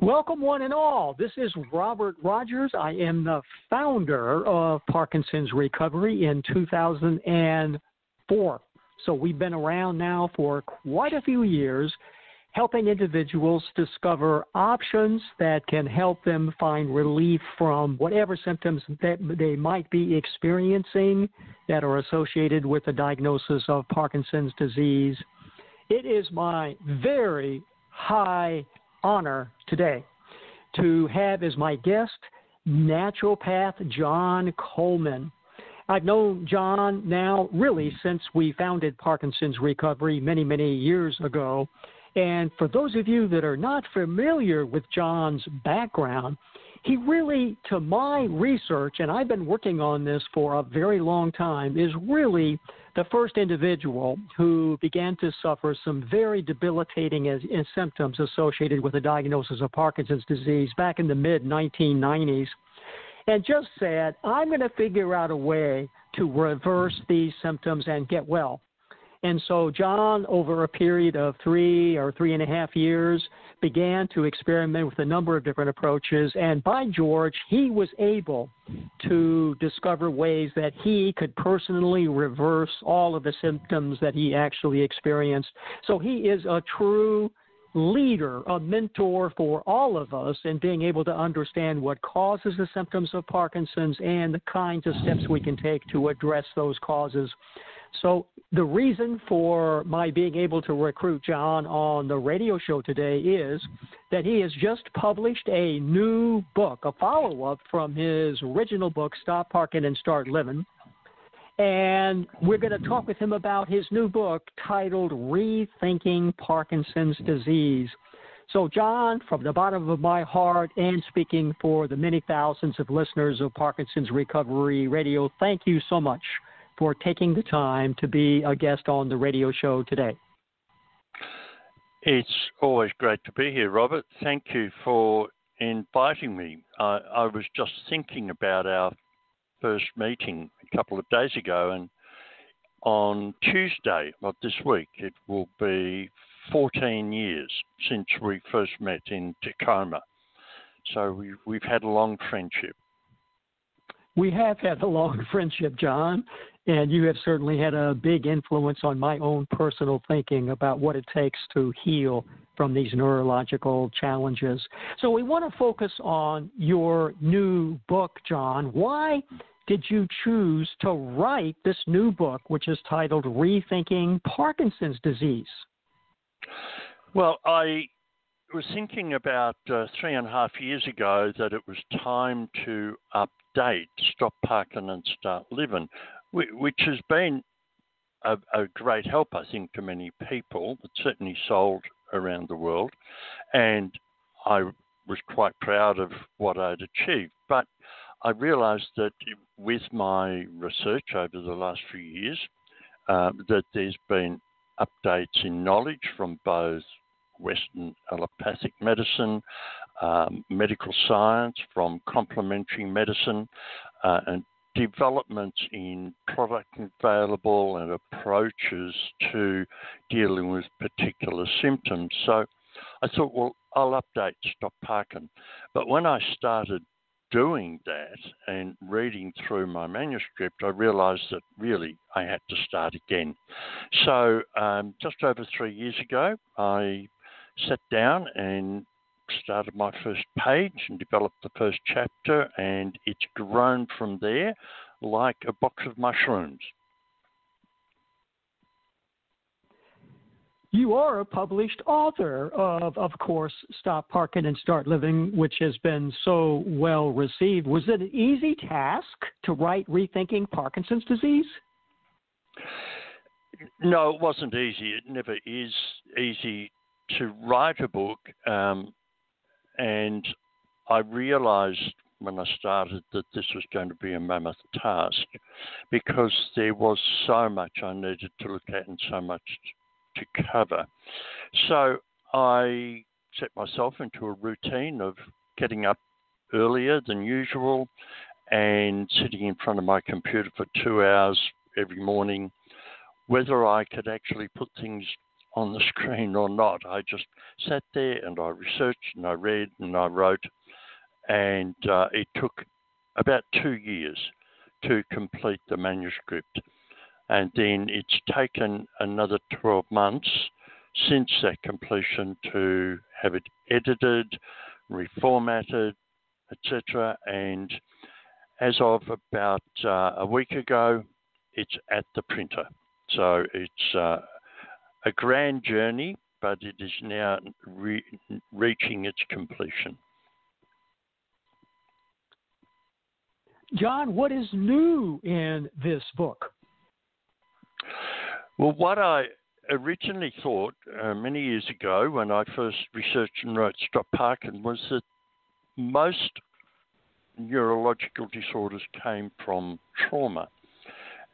Welcome, one and all. This is Robert Rodgers. I am the founder of Parkinson's Recovery in 2004. So we've been around now for quite a few years, helping individuals discover options that can help them find relief from whatever symptoms that they might be experiencing that are associated with the diagnosis of Parkinson's disease. It is my very high honor today to have as my guest naturopath John Coleman. I've known John now really since we founded Parkinson's Recovery many, many years ago. And for those of you that are not familiar with John's background, he really, to my research, and I've been working on this for a very long time, is really the first individual who began to suffer some very debilitating as, as symptoms associated with the diagnosis of Parkinson's disease back in the mid 1990s, and just said, I'm going to figure out a way to reverse these symptoms and get well. And so John, over a period of three or three and a half years, began to experiment with a number of different approaches. And by George, he was able to discover ways that he could personally reverse all of the symptoms that he actually experienced. So he is a true leader, a mentor for all of us in being able to understand what causes the symptoms of Parkinson's and the kinds of steps we can take to address those causes. So, the reason for my being able to recruit John on the radio show today is that he has just published a new book, a follow up from his original book, Stop Parking and Start Living. And we're going to talk with him about his new book titled Rethinking Parkinson's Disease. So, John, from the bottom of my heart and speaking for the many thousands of listeners of Parkinson's Recovery Radio, thank you so much for taking the time to be a guest on the radio show today. It's always great to be here, Robert. Thank you for inviting me. I, I was just thinking about our first meeting a couple of days ago, and on Tuesday of this week, it will be 14 years since we first met in Tacoma. So we, we've had a long friendship. We have had a long friendship, John, and you have certainly had a big influence on my own personal thinking about what it takes to heal from these neurological challenges. So, we want to focus on your new book, John. Why did you choose to write this new book, which is titled Rethinking Parkinson's Disease? Well, I was thinking about uh, three and a half years ago that it was time to update Stop Parking and Start Living, which has been a, a, great help, I think, to many people. It's certainly sold around the world, and I was quite proud of what I'd achieved. But I realised that with my research over the last few years, uh, that there's been updates in knowledge from both Western allopathic medicine, um, medical science, from complementary medicine, uh, and developments in product available and approaches to dealing with particular symptoms. So I thought, well, I'll update Stop Parking. But when I started doing that and reading through my manuscript, I realized that really I had to start again. So um, just over three years ago, I sat down and started my first page and developed the first chapter, and it's grown from there like a box of mushrooms. You are a published author of, of course, Stop Parking and Start Living, which has been so well received. Was it an easy task to write Rethinking Parkinson's Disease? No, it wasn't easy. It never is easy to write a book. Um, and I realized when I started that this was going to be a mammoth task because there was so much I needed to look at and so much to cover. So I set myself into a routine of getting up earlier than usual and sitting in front of my computer for two hours every morning. Whether I could actually put things on the screen or not. I just sat there and I researched and I read and I wrote, and uh, it took about two years to complete the manuscript. And then it's taken another 12 months since that completion to have it edited, reformatted, etc. And as of about uh, a week ago, it's at the printer. So it's uh, a grand journey, but it is now re- reaching its completion. John, what is new in this book? Well, what I originally thought uh, many years ago when I first researched and wrote Stop Parkin was that most neurological disorders came from trauma.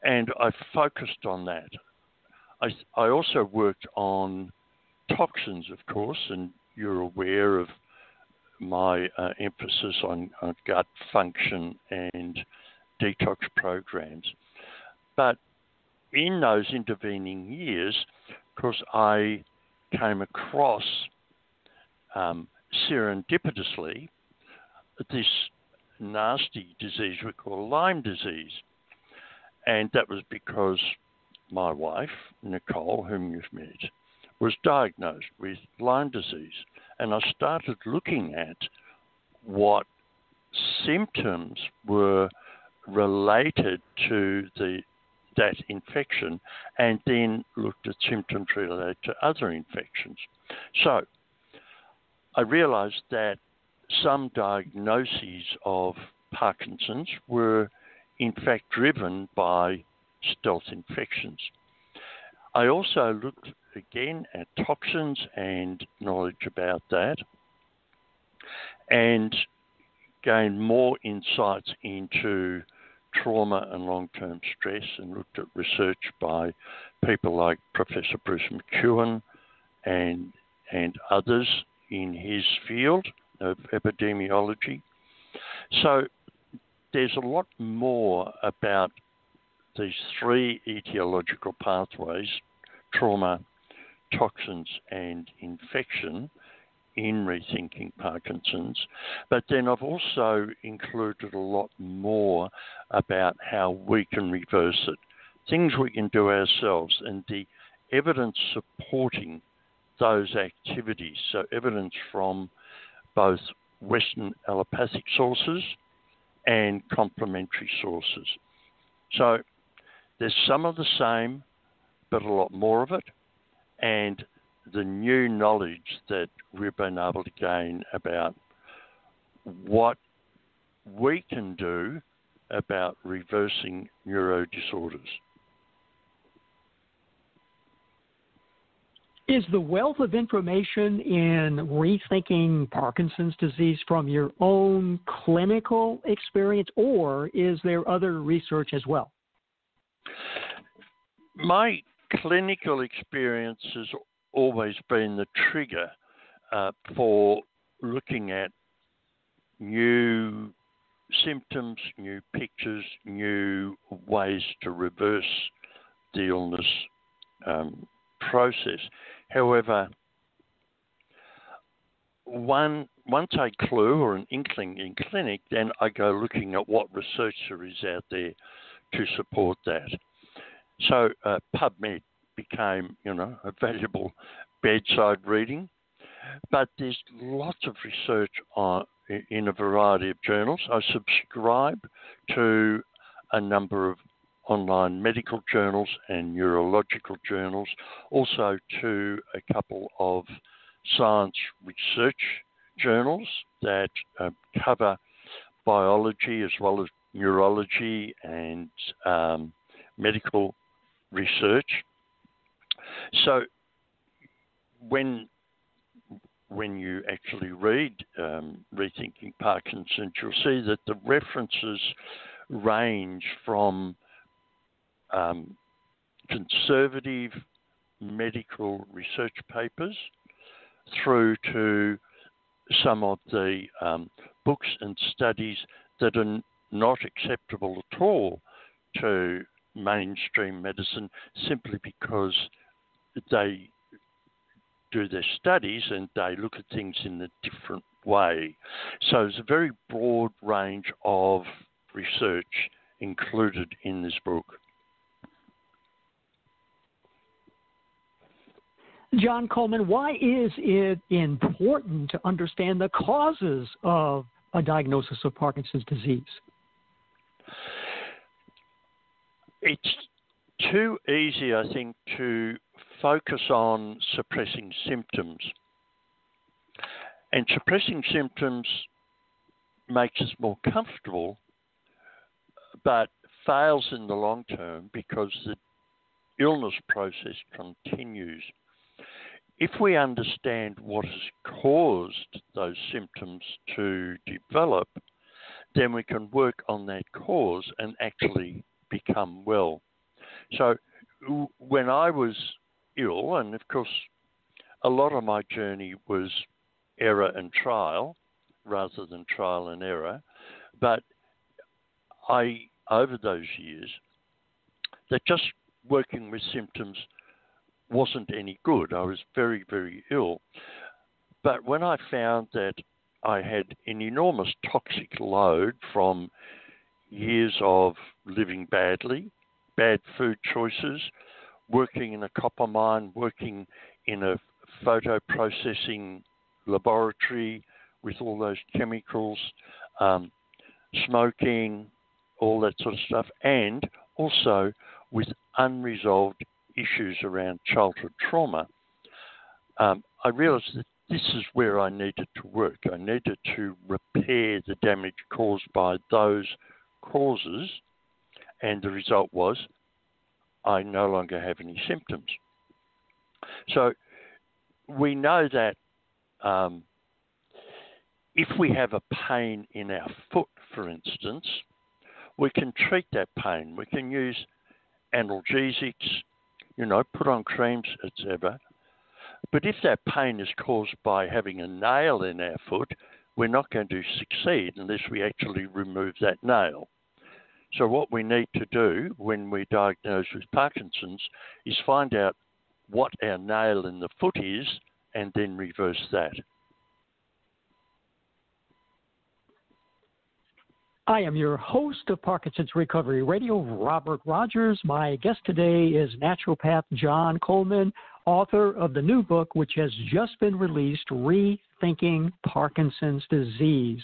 And I focused on that. I, I also worked on toxins, of course, and you're aware of my uh, emphasis on, on gut function and detox programs. But in those intervening years, of course, I came across um, serendipitously this nasty disease we call Lyme disease. And that was because my wife, Nicole, whom you've met, was diagnosed with Lyme disease. And I started looking at what symptoms were related to the that infection and then looked at symptoms related to other infections. So I realized that some diagnoses of Parkinson's were in fact driven by stealth infections. I also looked again at toxins and knowledge about that and gained more insights into trauma and long term stress and looked at research by people like Professor Bruce McEwen and, and others in his field of epidemiology. So there's a lot more about these three etiological pathways trauma, toxins, and infection in rethinking Parkinson's. But then I've also included a lot more about how we can reverse it, things we can do ourselves, and the evidence supporting those activities. So, evidence from both Western allopathic sources and complementary sources. So there's some of the same, but a lot more of it, and the new knowledge that we've been able to gain about what we can do about reversing neuro disorders. Is the wealth of information in rethinking Parkinson's disease from your own clinical experience, or is there other research as well? My clinical experience has always been the trigger uh, for looking at new symptoms, new pictures, new ways to reverse the illness um, process. However, one once a clue or an inkling in clinic, then I go looking at what research there is out there to support that. So uh, PubMed became, you know, a valuable bedside reading, but there's lots of research on, in a variety of journals. I subscribe to a number of online medical journals and neurological journals, also to a couple of science research journals that uh, cover biology as well as neurology and um, medical research. So when when you actually read um, Rethinking Parkinson's, you'll see that the references range from um, conservative medical research papers through to some of the um, books and studies that are not acceptable at all to mainstream medicine simply because they do their studies and they look at things in a different way. So there's a very broad range of research included in this book. John Coleman, why is it important to understand the causes of a diagnosis of Parkinson's disease? It's too easy, I think, to focus on suppressing symptoms. And suppressing symptoms makes us more comfortable, but fails in the long term because the illness process continues. If we understand what has caused those symptoms to develop, then we can work on that cause and actually become well. So, when I was ill, and of course, a lot of my journey was error and trial rather than trial and error, but I, over those years, that just working with symptoms wasn't any good. I was very, very ill. But when I found that I had an enormous toxic load from years of living badly, bad food choices, working in a copper mine, working in a photo processing laboratory with all those chemicals, um, smoking, all that sort of stuff, and also with unresolved issues around childhood trauma, um, I realized that this is where I needed to work. I needed to repair the damage caused by those causes, and the result was I no longer have any symptoms. So we know that um, if we have a pain in our foot, for instance, we can treat that pain. We can use analgesics, you know, put on creams, etc. But if that pain is caused by having a nail in our foot, we're not going to succeed unless we actually remove that nail. So, what we need to do when we diagnose with Parkinson's is find out what our nail in the foot is and then reverse that. I am your host of Parkinson's Recovery Radio, Robert Rodgers. My guest today is naturopath John Coleman, author of the new book, which has just been released Rethinking Parkinson's Disease.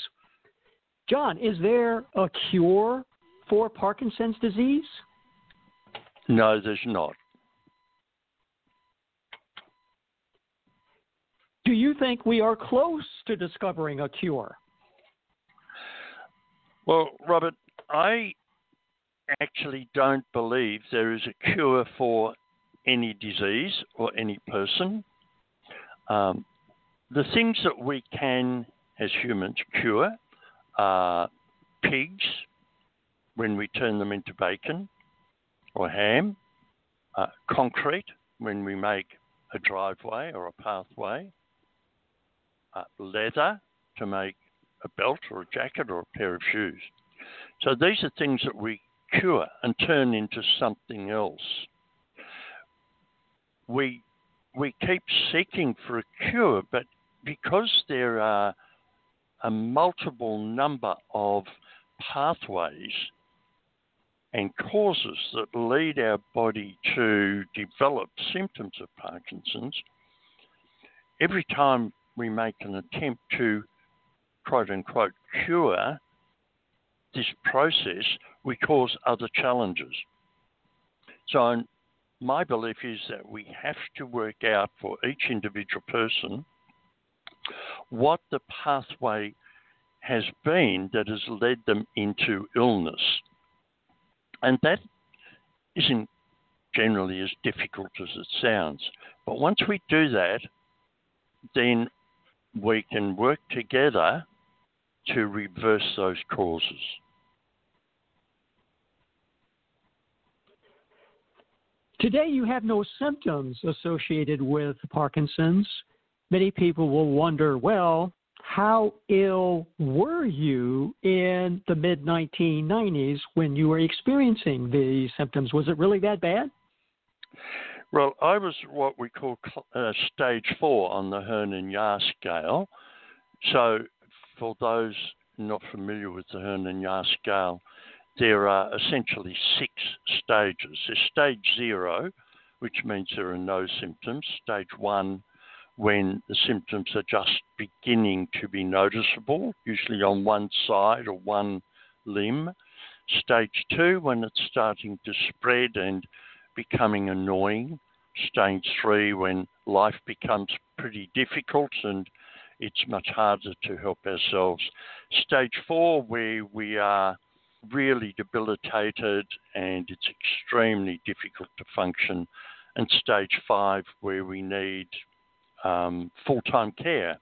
John, is there a cure for Parkinson's disease? No, there's not. Do you think we are close to discovering a cure? Well, Robert, I actually don't believe there is a cure for any disease or any person. Um, the things that we can, as humans, cure are pigs when we turn them into bacon or ham, uh, concrete when we make a driveway or a pathway, uh, leather to make a belt or a jacket or a pair of shoes. So these are things that we cure and turn into something else. We we keep seeking for a cure, but because there are a multiple number of pathways and causes that lead our body to develop symptoms of Parkinson's, every time we make an attempt to quote unquote cure this process, we cause other challenges. So, my belief is that we have to work out for each individual person what the pathway has been that has led them into illness. And that isn't generally as difficult as it sounds. But once we do that, then we can work together to reverse those causes. Today, you have no symptoms associated with Parkinson's. Many people will wonder well, how ill were you in the mid 1990s when you were experiencing the symptoms? Was it really that bad? Well, I was what we call uh, stage four on the Hoehn and Yahr scale. So, for those not familiar with the Hoehn and Yahr scale, there are essentially six stages. There's stage zero, which means there are no symptoms. Stage one, when the symptoms are just beginning to be noticeable, usually on one side or one limb. Stage two, when it's starting to spread and becoming annoying. Stage three, when life becomes pretty difficult and it's much harder to help ourselves. Stage four, where we are really debilitated and it's extremely difficult to function. And stage five, where we need um, full time care.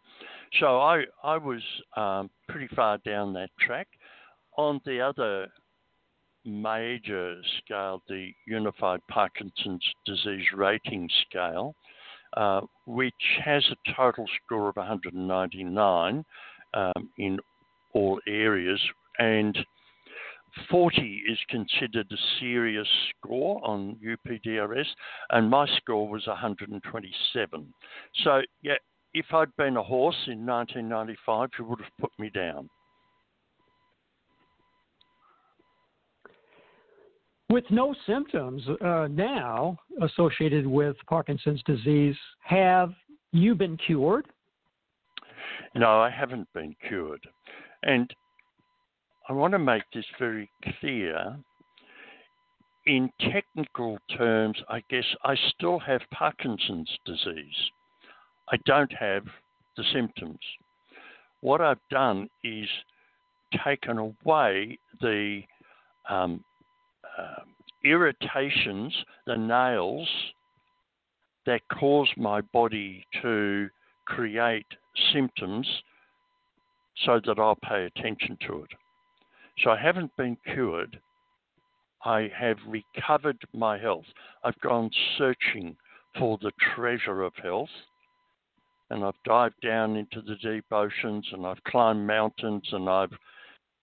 So I, I was um, pretty far down that track. On the other major scale, the Unified Parkinson's Disease Rating Scale, uh, which has a total score of 199 um, in all areas, and 40 is considered a serious score on UPDRS, and my score was 127. So, yeah, if I'd been a horse in 1995, you would have put me down. With no symptoms uh, now associated with Parkinson's disease, have you been cured? No, I haven't been cured. And I want to make this very clear. In technical terms, I guess I still have Parkinson's disease. I don't have the symptoms. What I've done is taken away the um, uh, irritations, the nails that cause my body to create symptoms so that I'll pay attention to it. So I haven't been cured. I have recovered my health. I've gone searching for the treasure of health. And I've dived down into the deep oceans and I've climbed mountains and I've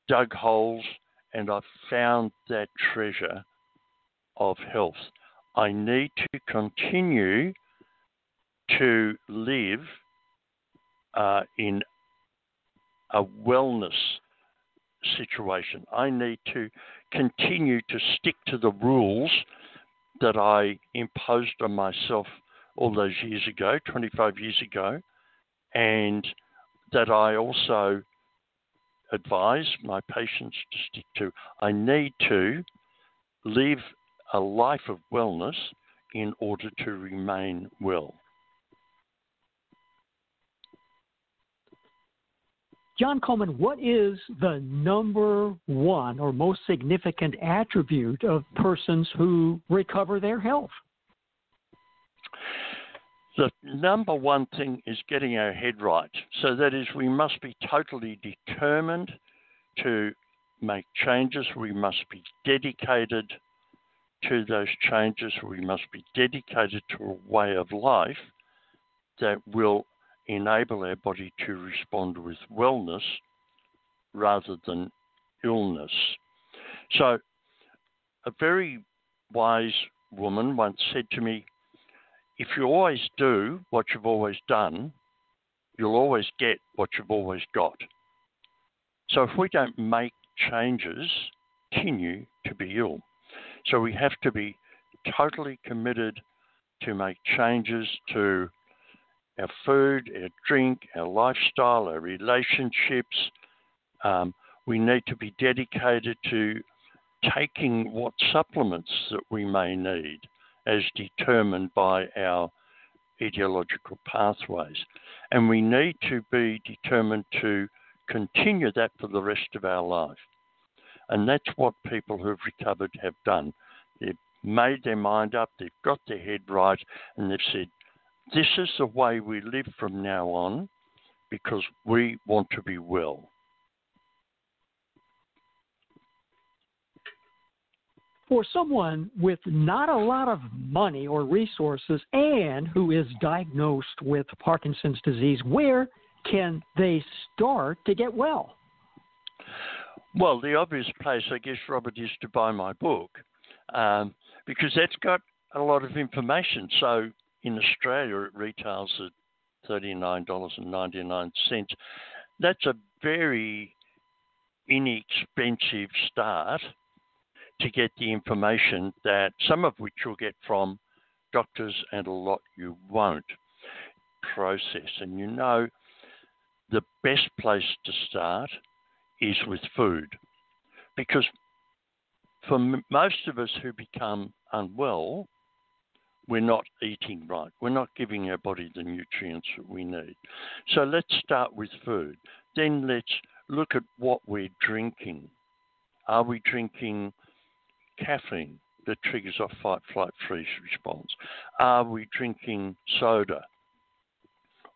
dug holes and I've found that treasure of health. I need to continue to live uh, in a wellness situation. I need to continue to stick to the rules that I imposed on myself all those years ago, 25 years ago, and that I also advise my patients to stick to. I need to live a life of wellness in order to remain well. John Coleman, what is the number one or most significant attribute of persons who recover their health? The number one thing is getting our head right. So that is, we must be totally determined to make changes. We must be dedicated to those changes. We must be dedicated to a way of life that will enable our body to respond with wellness rather than illness. So, a very wise woman once said to me, If you always do what you've always done, you'll always get what you've always got. So, if we don't make changes, continue to be ill. So, we have to be totally committed to make changes to our food, our drink, our lifestyle, our relationships. Um, we need to be dedicated to taking what supplements that we may need as determined by our etiological pathways. And we need to be determined to continue that for the rest of our life. And that's what people who've recovered have done. They've made their mind up, they've got their head right, and they've said, this is the way we live from now on because we want to be well. For someone with not a lot of money or resources and who is diagnosed with Parkinson's disease, where can they start to get well? Well, the obvious place, I guess, Robert, is to buy my book um, because that's got a lot of information. So in Australia, it retails at $39.99. That's a very inexpensive start to get the information that some of which you'll get from doctors and a lot you won't process. And you know, the best place to start is with food because for m- most of us who become unwell, we're not eating right. We're not giving our body the nutrients that we need. So let's start with food. Then let's look at what we're drinking. Are we drinking caffeine that triggers off fight, flight, freeze response? Are we drinking soda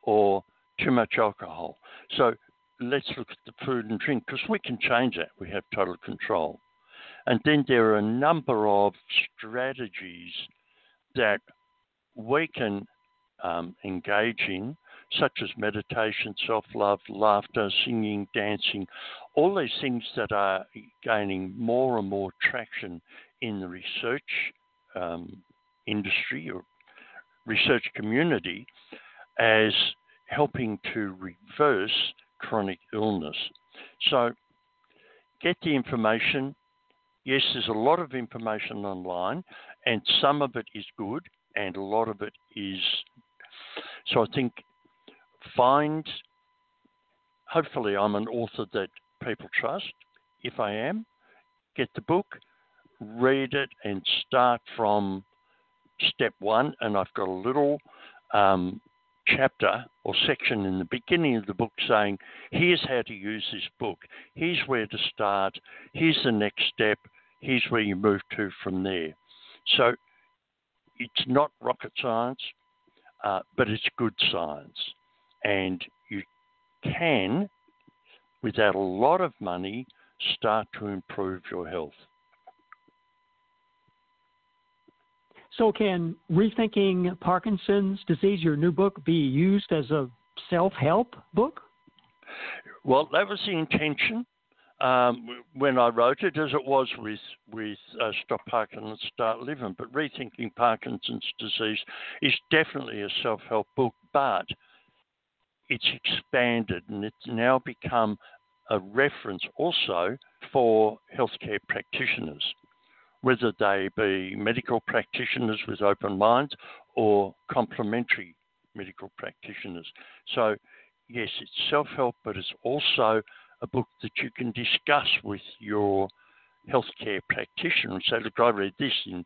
or too much alcohol? So let's look at the food and drink because we can change that. We have total control. And then there are a number of strategies that we can um, engage in, such as meditation, self love, laughter, singing, dancing, all these things that are gaining more and more traction in the research um, industry or research community as helping to reverse chronic illness. So, get the information. Yes, there's a lot of information online, and some of it is good, and a lot of it is. So, I think find. Hopefully, I'm an author that people trust. If I am, get the book, read it, and start from step one. And I've got a little um, chapter or section in the beginning of the book saying, here's how to use this book, here's where to start, here's the next step, here's where you move to from there. So it's not rocket science, uh, but it's good science. And you can, without a lot of money, start to improve your health. So, can Rethinking Parkinson's Disease, your new book, be used as a self help book? Well, that was the intention um, when I wrote it, as it was with with uh, Stop Parkinson's, Start Living. But Rethinking Parkinson's Disease is definitely a self help book, but it's expanded and it's now become a reference also for healthcare practitioners whether they be medical practitioners with open minds or complementary medical practitioners. So, yes, it's self help, but it's also a book that you can discuss with your healthcare practitioner and say, look, I read this in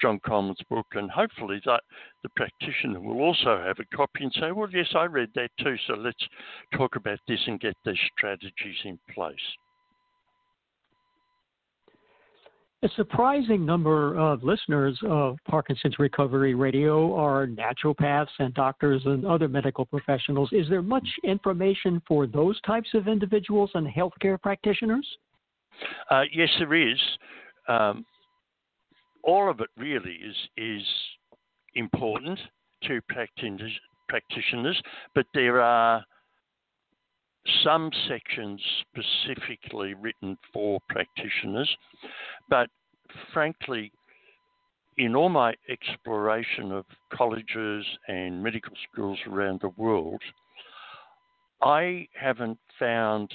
John Coleman's book, and hopefully that the practitioner will also have a copy and say, well, yes, I read that too, so let's talk about this and get these strategies in place. A surprising number of listeners of Parkinson's Recovery Radio are naturopaths and doctors and other medical professionals. Is there much information for those types of individuals and healthcare practitioners? Uh, yes, there is. Um, all of it really is is important to practitioners, but there are some sections specifically written for practitioners, but frankly, in all my exploration of colleges and medical schools around the world, I haven't found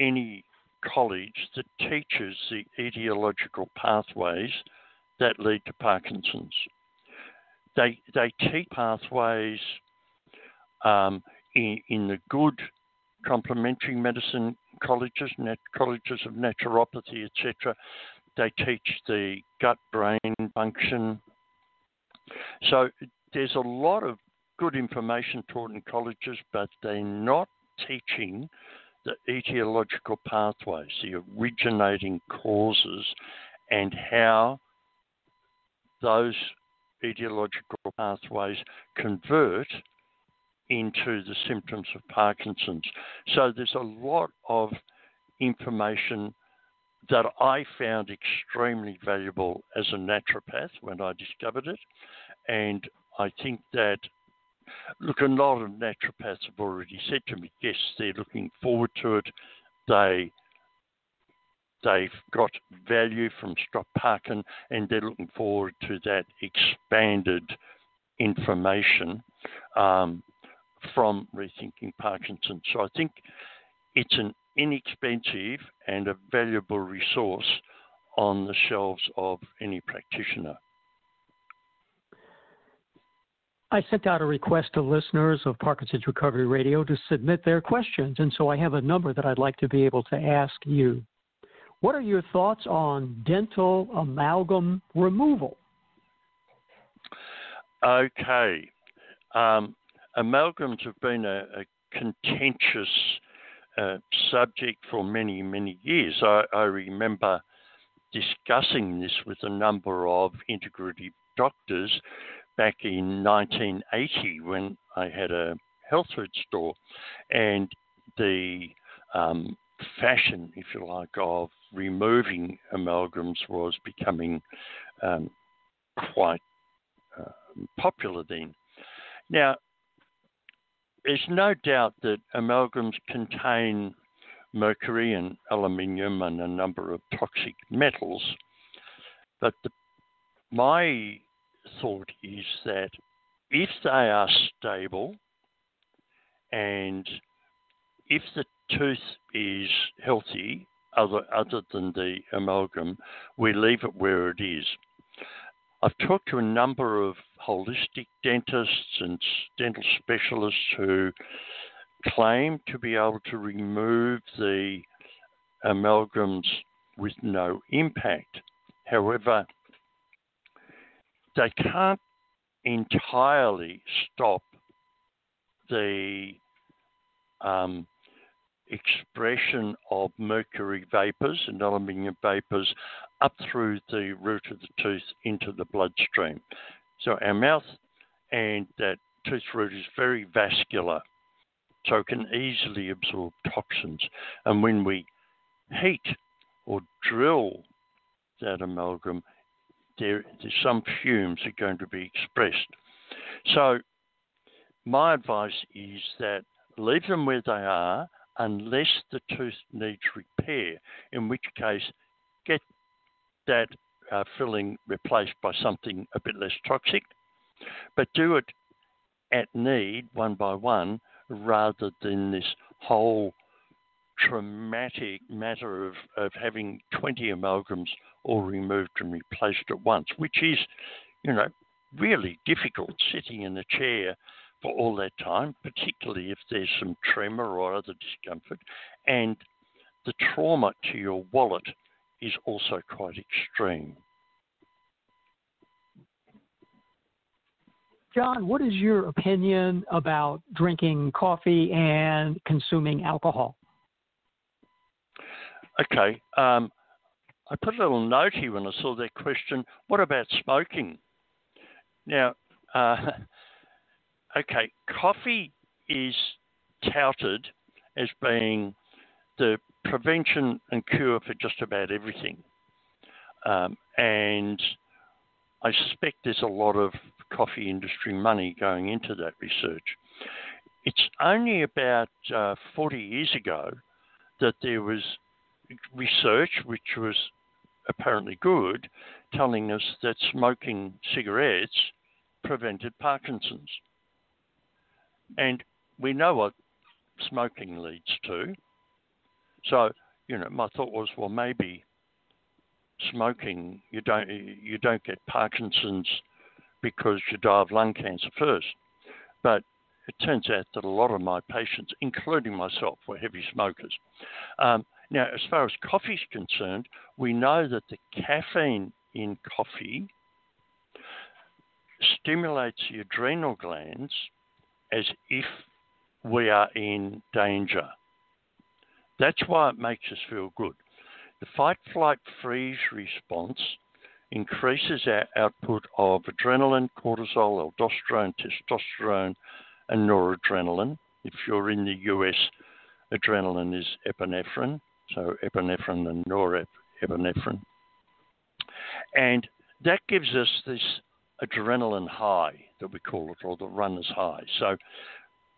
any college that teaches the etiological pathways that lead to Parkinson's. They, they teach pathways um, in, in the good complementary medicine colleges, colleges of naturopathy, etc. They teach the gut brain function. So there's a lot of good information taught in colleges, but they're not teaching the etiological pathways, the originating causes, and how those etiological pathways convert into the symptoms of Parkinson's. So there's a lot of information that I found extremely valuable as a naturopath when I discovered it. And I think that, look, a lot of naturopaths have already said to me, yes, they're looking forward to it. They they've got value from Stop Parkin and they're looking forward to that expanded information um, from Rethinking Parkinson's. So I think it's an inexpensive and a valuable resource on the shelves of any practitioner. I sent out a request to listeners of Parkinson's Recovery Radio to submit their questions, and so I have a number that I'd like to be able to ask you. What are your thoughts on dental amalgam removal? Okay. Um, amalgams have been a, a contentious uh, subject for many, many years. I, I, remember discussing this with a number of integrative doctors back in 1980 when I had a health food store, and the um, fashion, if you like, of removing amalgams was becoming um, quite uh, popular then. Now, there's no doubt that amalgams contain mercury and aluminium and a number of toxic metals, but the, my thought is that if they are stable and if the tooth is healthy, other, other than the amalgam, we leave it where it is. I've talked to a number of holistic dentists and dental specialists who claim to be able to remove the amalgams with no impact. However, they can't entirely stop the um, expression of mercury vapors and aluminium vapors up through the root of the tooth into the bloodstream. So our mouth and that tooth root is very vascular, so can easily absorb toxins. And when we heat or drill that amalgam, there, there's some fumes are going to be expressed. So my advice is that leave them where they are unless the tooth needs repair, in which case get that uh, filling replaced by something a bit less toxic, but do it at need, one by one, rather than this whole traumatic matter of, of having 20 amalgams all removed and replaced at once, which is, you know, really difficult sitting in a chair for all that time, particularly if there's some tremor or other discomfort. And the trauma to your wallet is also quite extreme. John, what is your opinion about drinking coffee and consuming alcohol? Okay. Um, I put a little note here when I saw that question. What about smoking? Now, uh, okay, coffee is touted as being the prevention and cure for just about everything. Um, and I suspect there's a lot of coffee industry money going into that research. It's only about uh, 40 years ago that there was research, which was apparently good, telling us that smoking cigarettes prevented Parkinson's. And we know what smoking leads to. So, you know, my thought was, well, maybe smoking you don't you don't get Parkinson's because you die of lung cancer first. But it turns out that a lot of my patients, including myself, were heavy smokers. Um, now, as far as coffee is concerned, we know that the caffeine in coffee stimulates the adrenal glands as if we are in danger. That's why it makes us feel good. The fight, flight, freeze response increases our output of adrenaline, cortisol, aldosterone, testosterone, and noradrenaline. If you're in the US, adrenaline is epinephrine, so epinephrine and norepinephrine. And that gives us this adrenaline high that we call it, or the runner's high. So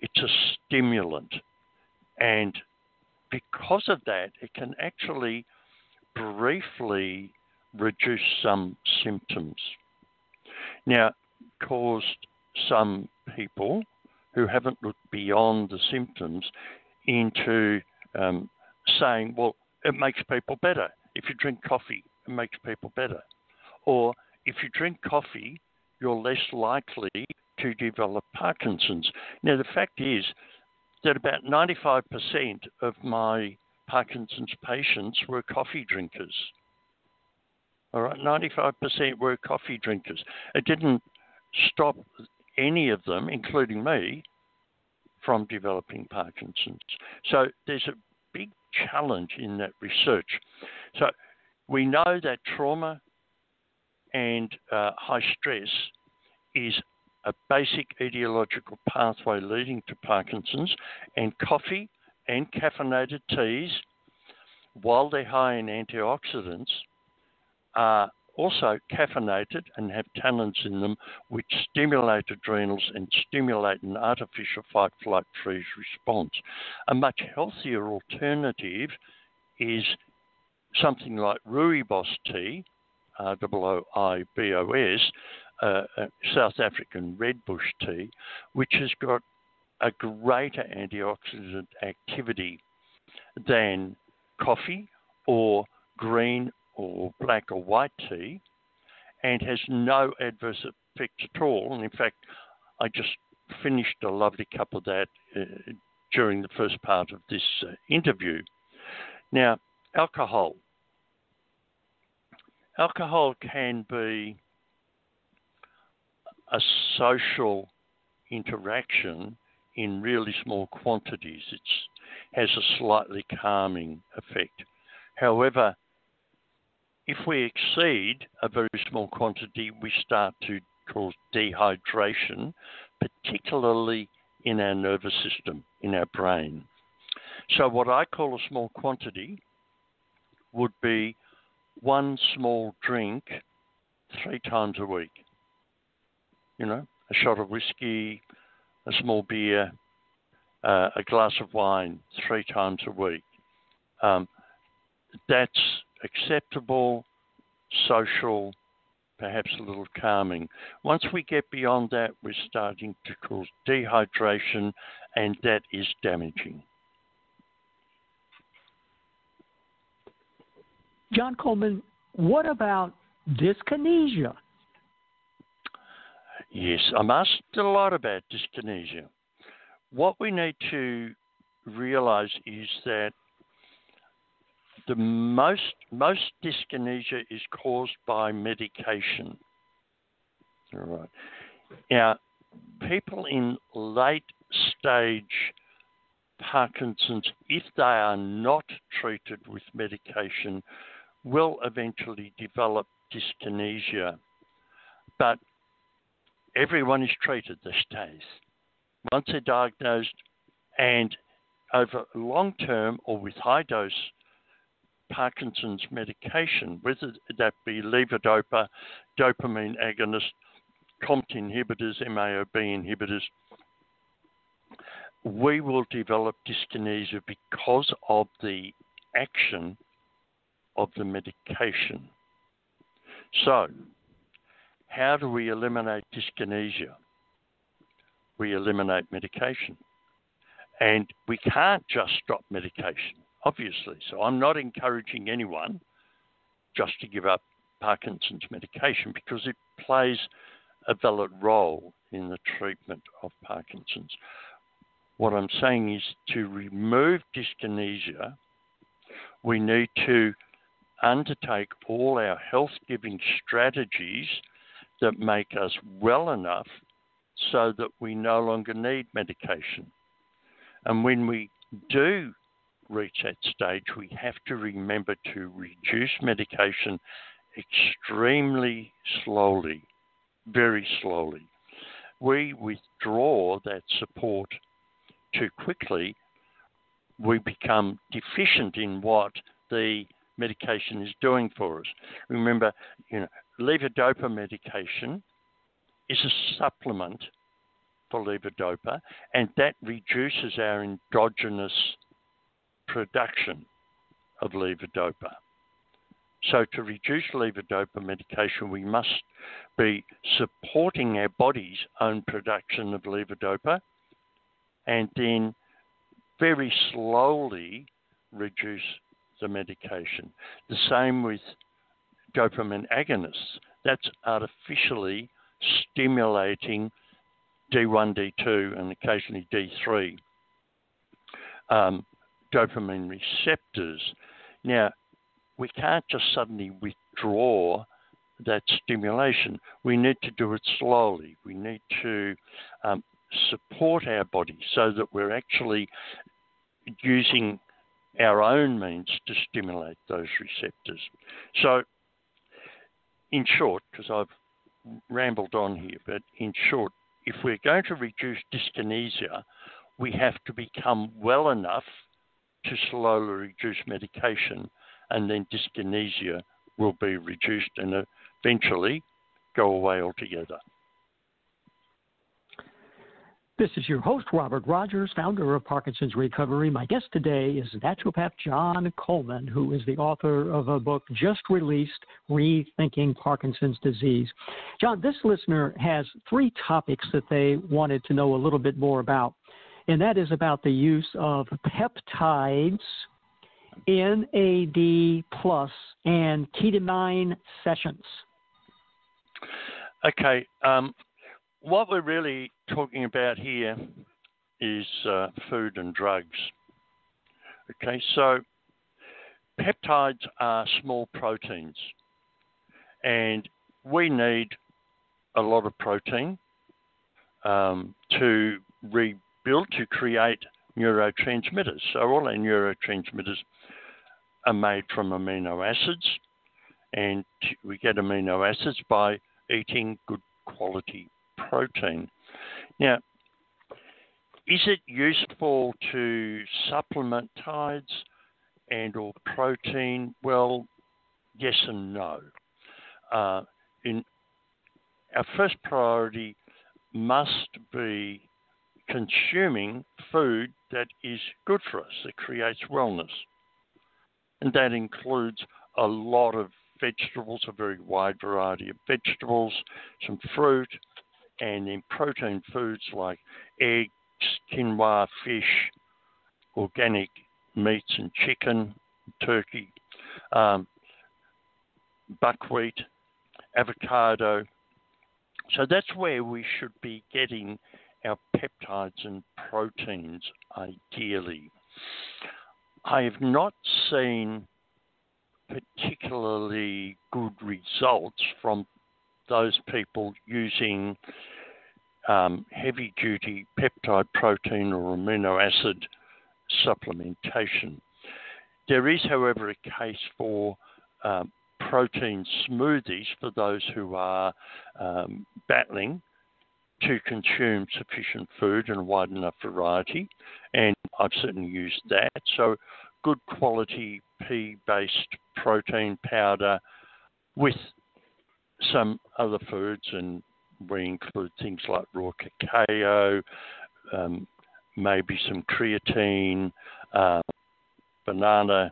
it's a stimulant. And because of that, it can actually briefly reduce some symptoms. Now, caused some people who haven't looked beyond the symptoms into um, saying, well, it makes people better. If you drink coffee, it makes people better. Or if you drink coffee, you're less likely to develop Parkinson's. Now, the fact is that about 95% of my Parkinson's patients were coffee drinkers. All right, 95% were coffee drinkers. It didn't stop any of them, including me, from developing Parkinson's. So there's a big challenge in that research. So we know that trauma and uh, high stress is a basic etiological pathway leading to Parkinson's, and coffee and caffeinated teas, while they're high in antioxidants, are also caffeinated and have tannins in them, which stimulate adrenals and stimulate an artificial fight, flight, freeze response. A much healthier alternative is something like rooibos tea, Uh, uh, South African red bush tea, which has got a greater antioxidant activity than coffee or green or black or white tea and has no adverse effects at all. And in fact, I just finished a lovely cup of that uh, during the first part of this uh, interview. Now, alcohol. Alcohol can be a social interaction in really small quantities. It has a slightly calming effect. However, if we exceed a very small quantity, we start to cause dehydration, particularly in our nervous system, in our brain. So, what I call a small quantity would be one small drink three times a week. You know, a shot of whiskey, a small beer, uh, a glass of wine three times a week. Um, that's acceptable, social, perhaps a little calming. Once we get beyond that, we're starting to cause dehydration, and that is damaging. John Coleman, what about dyskinesia? Yes, I'm asked a lot about dyskinesia. What we need to realize is that the most most dyskinesia is caused by medication. All right. Now, people in late stage Parkinson's, if they are not treated with medication, will eventually develop dyskinesia. But everyone is treated these days. Once they're diagnosed and over long term or with high dose Parkinson's medication, whether that be levodopa, dopamine agonist, COMT inhibitors, MAOB inhibitors, we will develop dyskinesia because of the action of the medication. So, how do we eliminate dyskinesia? We eliminate medication. And we can't just stop medication obviously. So I'm not encouraging anyone just to give up Parkinson's medication because it plays a valid role in the treatment of Parkinson's. What I'm saying is to remove dyskinesia, we need to undertake all our health giving strategies that make us well enough so that we no longer need medication. And when we do reach that stage, we have to remember to reduce medication extremely slowly, very slowly. We withdraw that support too quickly, we become deficient in what the medication is doing for us. Remember, you know, levodopa medication is a supplement for levodopa, and that reduces our endogenous production of levodopa. So, to reduce levodopa medication, we must be supporting our body's own production of levodopa and then very slowly reduce the medication. The same with dopamine agonists. That's artificially stimulating D1, D2, and occasionally D3 um, dopamine receptors. Now, we can't just suddenly withdraw that stimulation. We need to do it slowly. We need to um, support our body so that we're actually using our own means to stimulate those receptors. So, in short, because I've rambled on here, but in short, if we're going to reduce dyskinesia, we have to become well enough to slowly reduce medication, and then dyskinesia will be reduced and eventually go away altogether. This is your host, Robert Rodgers, founder of Parkinson's Recovery. My guest today is naturopath John Coleman, who is the author of a book just released, Rethinking Parkinson's Disease. John, this listener has three topics that they wanted to know a little bit more about, and that is about the use of peptides, NAD, plus, and ketamine sessions. Okay. Um, what we're really talking about here is uh, food and drugs. Okay, so peptides are small proteins, and we need a lot of protein um, to rebuild, to create neurotransmitters. So, all our neurotransmitters are made from amino acids, and we get amino acids by eating good quality protein. Now, is it useful to supplement tides and or protein? Well, yes and no. Uh, in our first priority must be consuming food that is good for us, that creates wellness. And that includes a lot of vegetables, a very wide variety of vegetables, some fruit, and in protein foods like eggs, quinoa, fish, organic meats and chicken, turkey, um, buckwheat, avocado. So that's where we should be getting our peptides and proteins ideally. I have not seen particularly good results from those people using um, heavy duty peptide protein or amino acid supplementation. There is, however, a case for um, protein smoothies for those who are um, battling to consume sufficient food and wide enough variety, and I've certainly used that. So, good quality pea based protein powder with some other foods, and we include things like raw cacao, um, maybe some creatine, uh, banana,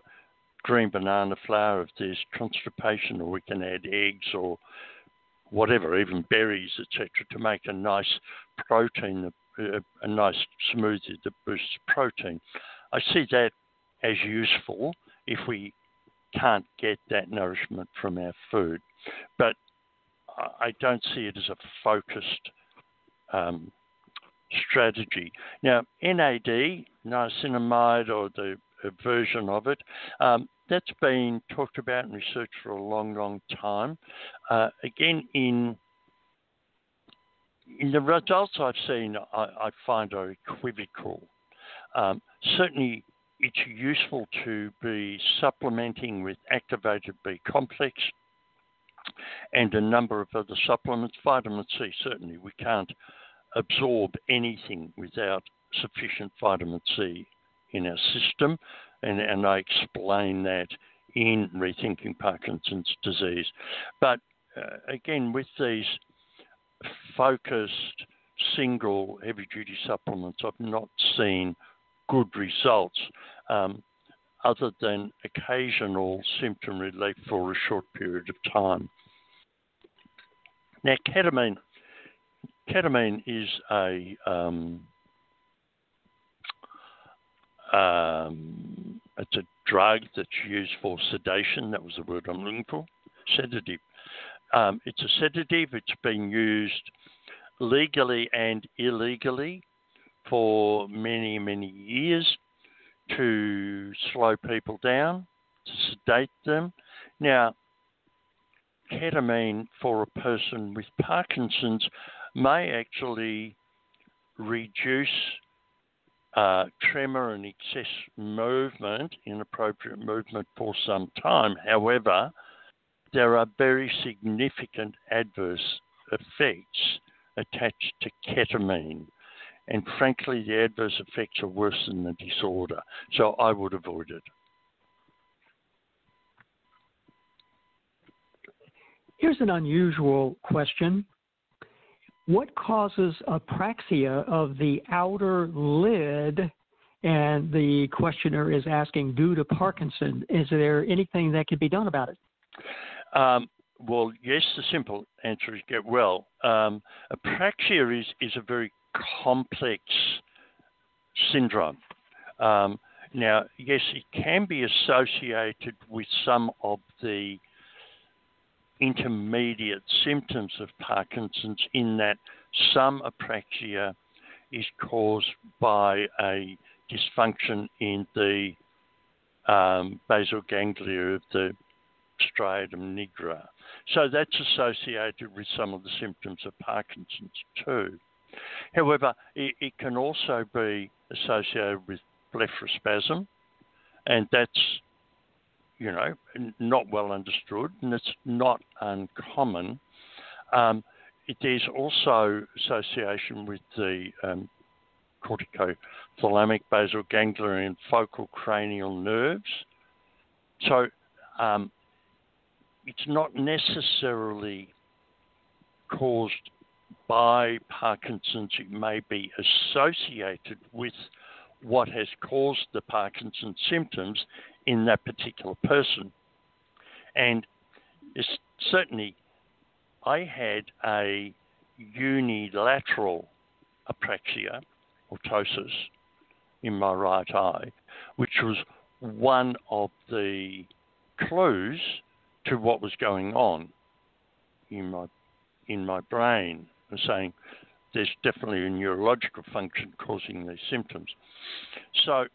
green banana flour if there's constipation, or we can add eggs or whatever, even berries, etc., to make a nice protein, a, a nice smoothie that boosts protein. I see that as useful if we can't get that nourishment from our food. But I don't see it as a focused um, strategy. Now, NAD, niacinamide, or the version of it, um, that's been talked about and researched for a long, long time. Uh, again, in in the results I've seen, I, I find are equivocal. Um, certainly, it's useful to be supplementing with activated B complex and a number of other supplements. Vitamin C, certainly, we can't absorb anything without sufficient vitamin C in our system, and, and I explain that in Rethinking Parkinson's Disease. But uh, again, with these focused single heavy duty supplements, I've not seen good results. Um, other than occasional symptom relief for a short period of time. Now, ketamine, ketamine is a um, um, it's a drug that's used for sedation. That was the word I'm looking for. Sedative. Um, it's a sedative. It's been used legally and illegally for many, many years to slow people down, to sedate them. Now, ketamine for a person with Parkinson's may actually reduce uh, tremor and excess movement, inappropriate movement for some time. However, there are very significant adverse effects attached to ketamine. And frankly, the adverse effects are worse than the disorder. So I would avoid it. Here's an unusual question. What causes apraxia of the outer lid? And the questioner is asking, due to Parkinson, is there anything that can be done about it? Um, well, yes, the simple answer is get well. Um, apraxia is, is a very complex syndrome. Um, now, yes, it can be associated with some of the intermediate symptoms of Parkinson's, in that some apraxia is caused by a dysfunction in the um, basal ganglia of the striatum nigra. So that's associated with some of the symptoms of Parkinson's too. However, it, it can also be associated with blepharospasm, and that's you know not well understood, and it's not uncommon. Um, it, there's also association with the um, corticothalamic basal ganglion and focal cranial nerves. So um, it's not necessarily caused by Parkinson's, it may be associated with what has caused the Parkinson's symptoms in that particular person. And certainly, I had a unilateral apraxia or ptosis in my right eye, which was one of the clues to what was going on in my in my brain and saying there's definitely a neurological function causing these symptoms. So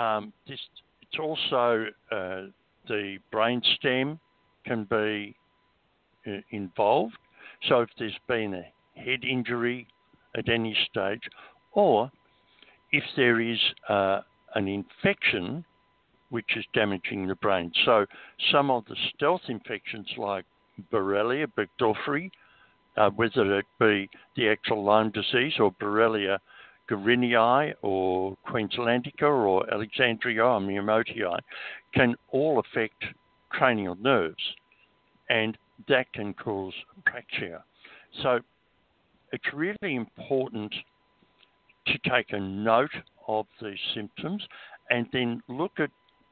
um, this, it's also uh, the brain stem can be uh, involved. So if there's been a head injury at any stage, or if there is uh, an infection which is damaging the brain. So some of the stealth infections like Borrelia burgdorferi, uh, whether it be the actual Lyme disease or Borrelia garinii or Queenslandica or Alexandria or Miyamotoi, can all affect cranial nerves and that can cause apraxia. So it's really important to take a note of these symptoms and then look at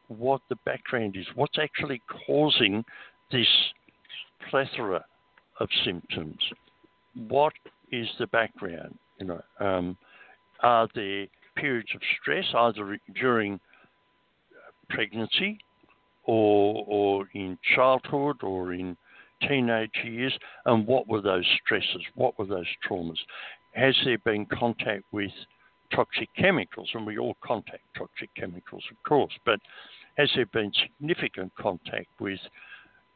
what the background is, what's actually causing this plethora of symptoms. What is the background? You know, um, are there periods of stress either during pregnancy or, or in childhood or in teenage years? And what were those stresses? What were those traumas? Has there been contact with toxic chemicals? And we all contact toxic chemicals, of course, but has there been significant contact with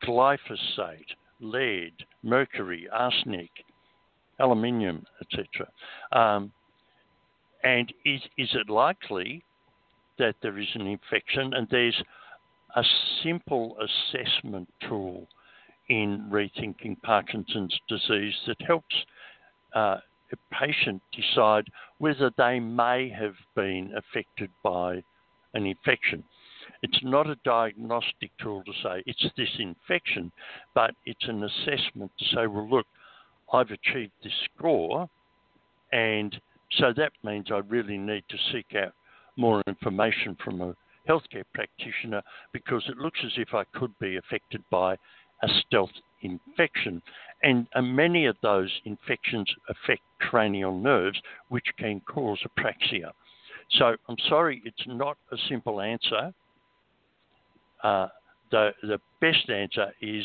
glyphosate, lead, mercury, arsenic, aluminium, etc. Um, and is, is it likely that there is an infection? And there's a simple assessment tool in rethinking Parkinson's disease that helps uh, a patient decide whether they may have been affected by an infection. It's not a diagnostic tool to say it's this infection, but it's an assessment to say, well, look, I've achieved this score, and so that means I really need to seek out more information from a healthcare practitioner because it looks as if I could be affected by a stealth infection. And, many of those infections affect cranial nerves, which can cause apraxia. So I'm sorry, it's not a simple answer. Uh, the, the best answer is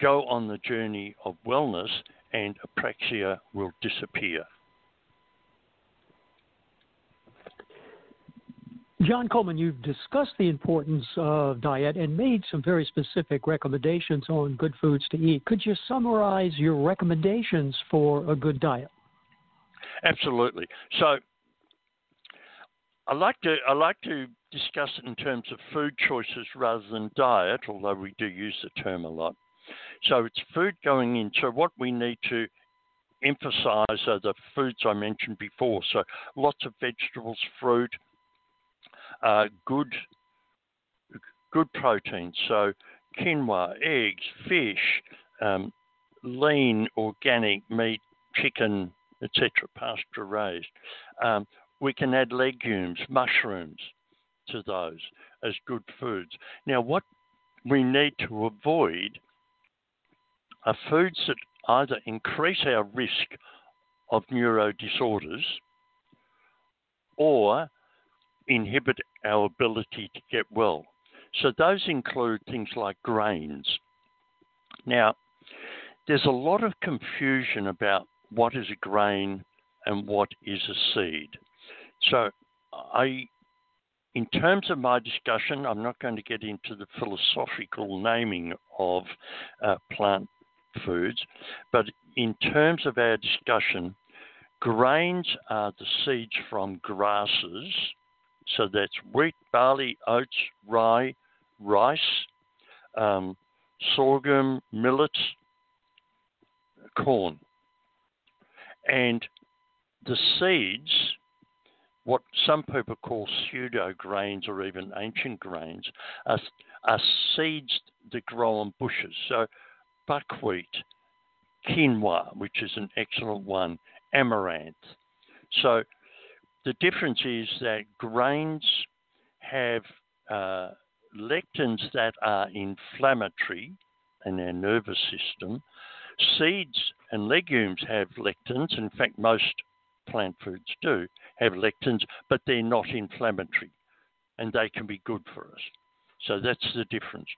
go on the journey of wellness and apraxia will disappear. John Coleman, you've discussed the importance of diet and made some very specific recommendations on good foods to eat. Could you summarize your recommendations for a good diet? Absolutely. So, I like to I like to discuss it in terms of food choices rather than diet, although we do use the term a lot. So it's food going in. So what we need to emphasize are the foods I mentioned before. So lots of vegetables, fruit, uh, good good protein. So quinoa, eggs, fish, um, lean organic meat, chicken, etc., pasture raised. Um, we can add legumes, mushrooms to those as good foods. Now, what we need to avoid are foods that either increase our risk of neuro disorders or inhibit our ability to get well. So those include things like grains. Now, there's a lot of confusion about what is a grain and what is a seed. So I in terms of my discussion, I'm not going to get into the philosophical naming of uh, plant foods, but in terms of our discussion, grains are the seeds from grasses so that's wheat, barley, oats, rye, rice, um, sorghum, millet, corn. And the seeds, what some people call pseudo grains or even ancient grains, are, are seeds that grow on bushes. So buckwheat, quinoa, which is an excellent one, amaranth. So the difference is that grains have uh, lectins that are inflammatory in our nervous system. Seeds and legumes have lectins. In fact, most plant foods do have lectins, but they're not inflammatory and they can be good for us. So that's the difference.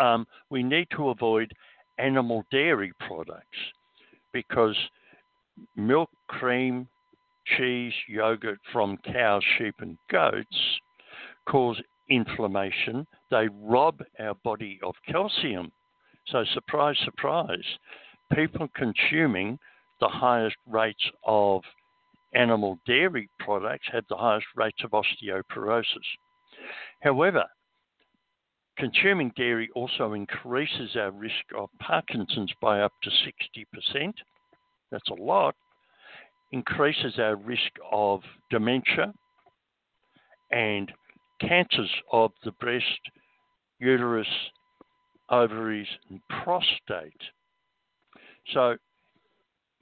Um, we need to avoid animal dairy products because milk, cream, cheese, yogurt from cows, sheep, and goats cause inflammation. They rob our body of calcium. So, surprise, surprise, people consuming the highest rates of animal dairy products have the highest rates of osteoporosis. However, consuming dairy also increases our risk of Parkinson's by up to 60%. That's a lot increases our risk of dementia and cancers of the breast, uterus, ovaries, and prostate. So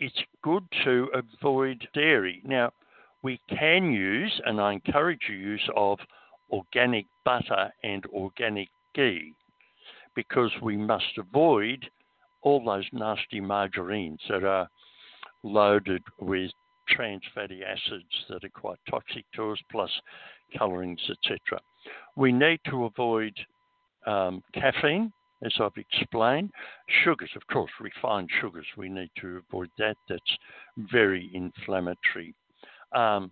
it's good to avoid dairy. Now, we can use, and I encourage the use of organic butter and organic ghee because we must avoid all those nasty margarines that are loaded with trans fatty acids that are quite toxic to us, plus colorings, etc. We need to avoid um, caffeine, as I've explained. Sugars, of course, refined sugars, we need to avoid that. That's very inflammatory. Um,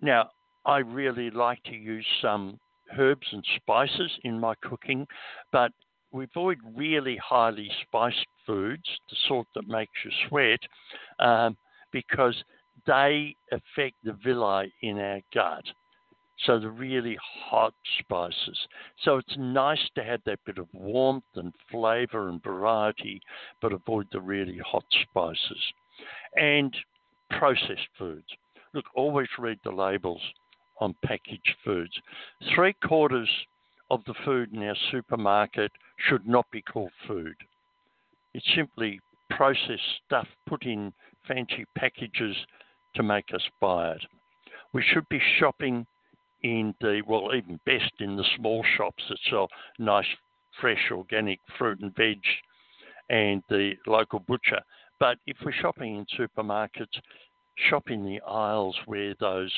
now, I really like to use some herbs and spices in my cooking, but we avoid really highly spiced foods, the sort that makes you sweat, um, because they affect the villi in our gut. So the really hot spices. So it's nice to have that bit of warmth and flavor and variety, but avoid the really hot spices. And processed foods. Look, always read the labels on packaged foods. Three quarters of the food in our supermarket should not be called food. It's simply processed stuff put in fancy packages to make us buy it. We should be shopping in the, well, even best in the small shops that sell nice, fresh, organic fruit and veg and the local butcher. But if we're shopping in supermarkets, shop in the aisles where those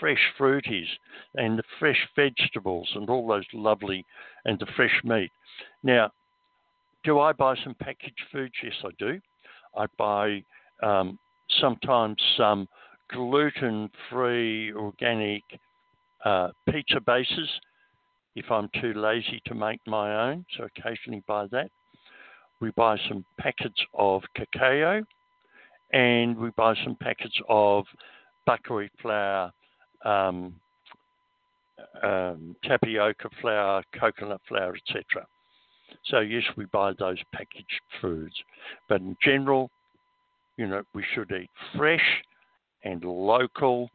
fresh fruit is and the fresh vegetables and all those lovely and the fresh meat. Now, do I buy some packaged foods? Yes, I do. I buy um, sometimes some gluten free organic uh, pizza bases if I'm too lazy to make my own, so occasionally buy that. We buy some packets of cacao and we buy some packets of buckwheat flour, um, um, tapioca flour, coconut flour, etc. So yes, we buy those packaged foods, but in general, you know, we should eat fresh and local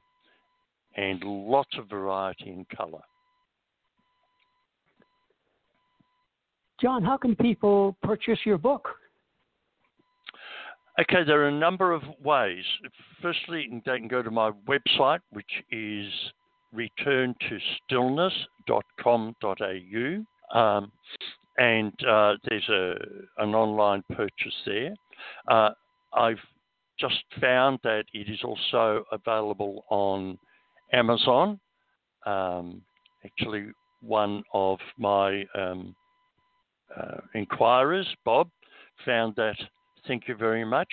and lots of variety in colour. John, how can people purchase your book? Okay, there are a number of ways. Firstly, they can go to my website, which is returntostillness.com.au, um, and uh, there's a, an online purchase there. Uh, I've just found that it is also available on Amazon. Um, actually, one of my um, uh, inquirers, Bob, found that. Thank you very much.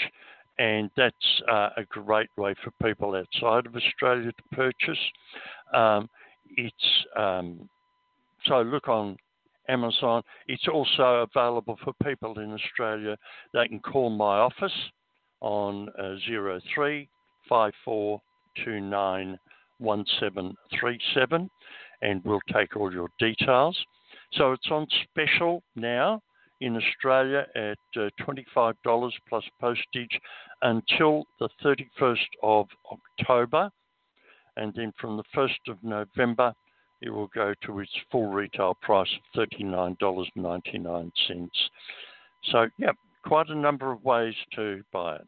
And that's uh, a great way for people outside of Australia to purchase. Um, it's um, so look on Amazon. It's also available for people in Australia. They can call my office on uh, 03 1737 and we'll take all your details. So it's on special now in Australia at uh, $25 plus postage until the 31st of October. And then from the 1st of November, it will go to its full retail price of $39.99. So, yeah, quite a number of ways to buy it.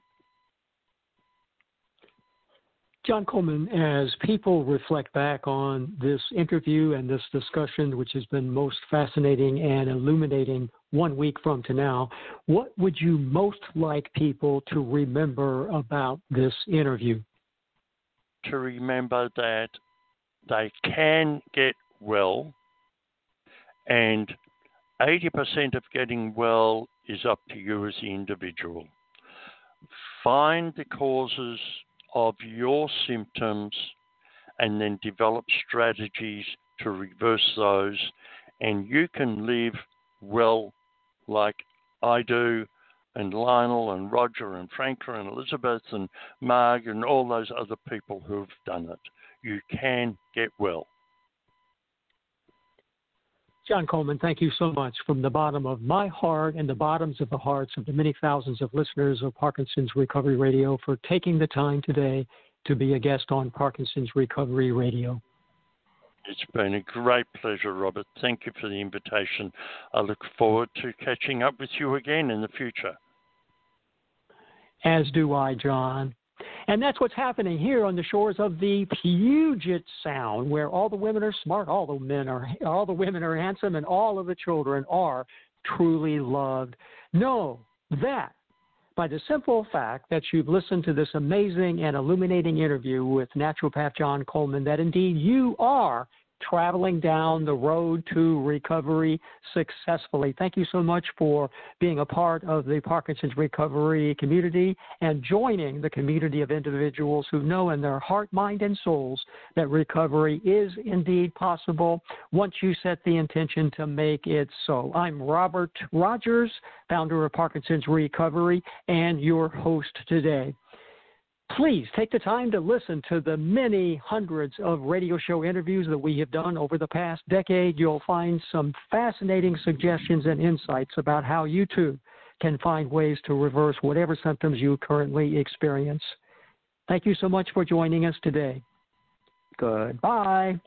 John Coleman, as people reflect back on this interview and this discussion, which has been most fascinating and illuminating one week from to now, what would you most like people to remember about this interview? To remember that they can get well, and 80% of getting well is up to you as the individual. Find the causes of your symptoms and then develop strategies to reverse those. And you can live well like I do, and Lionel and Roger and Franca and Elizabeth and Marg and all those other people who've done it. You can get well. John Coleman, thank you so much from the bottom of my heart and the bottoms of the hearts of the many thousands of listeners of Parkinson's Recovery Radio for taking the time today to be a guest on Parkinson's Recovery Radio. It's been a great pleasure, Robert. Thank you for the invitation. I look forward to catching up with you again in the future. As do I, John. And that's what's happening here on the shores of the Puget Sound, where all the women are smart, all the men are all the women are handsome, and all of the children are truly loved. Know that by the simple fact that you've listened to this amazing and illuminating interview with naturopath John Coleman, that indeed you are traveling down the road to recovery successfully. Thank you so much for being a part of the Parkinson's recovery community and joining the community of individuals who know in their heart, mind, and souls that recovery is indeed possible once you set the intention to make it so. I'm Robert Rodgers, founder of Parkinson's Recovery, and your host today. Please take the time to listen to the many hundreds of radio show interviews that we have done over the past decade. You'll find some fascinating suggestions and insights about how you too can find ways to reverse whatever symptoms you currently experience. Thank you so much for joining us today. Goodbye.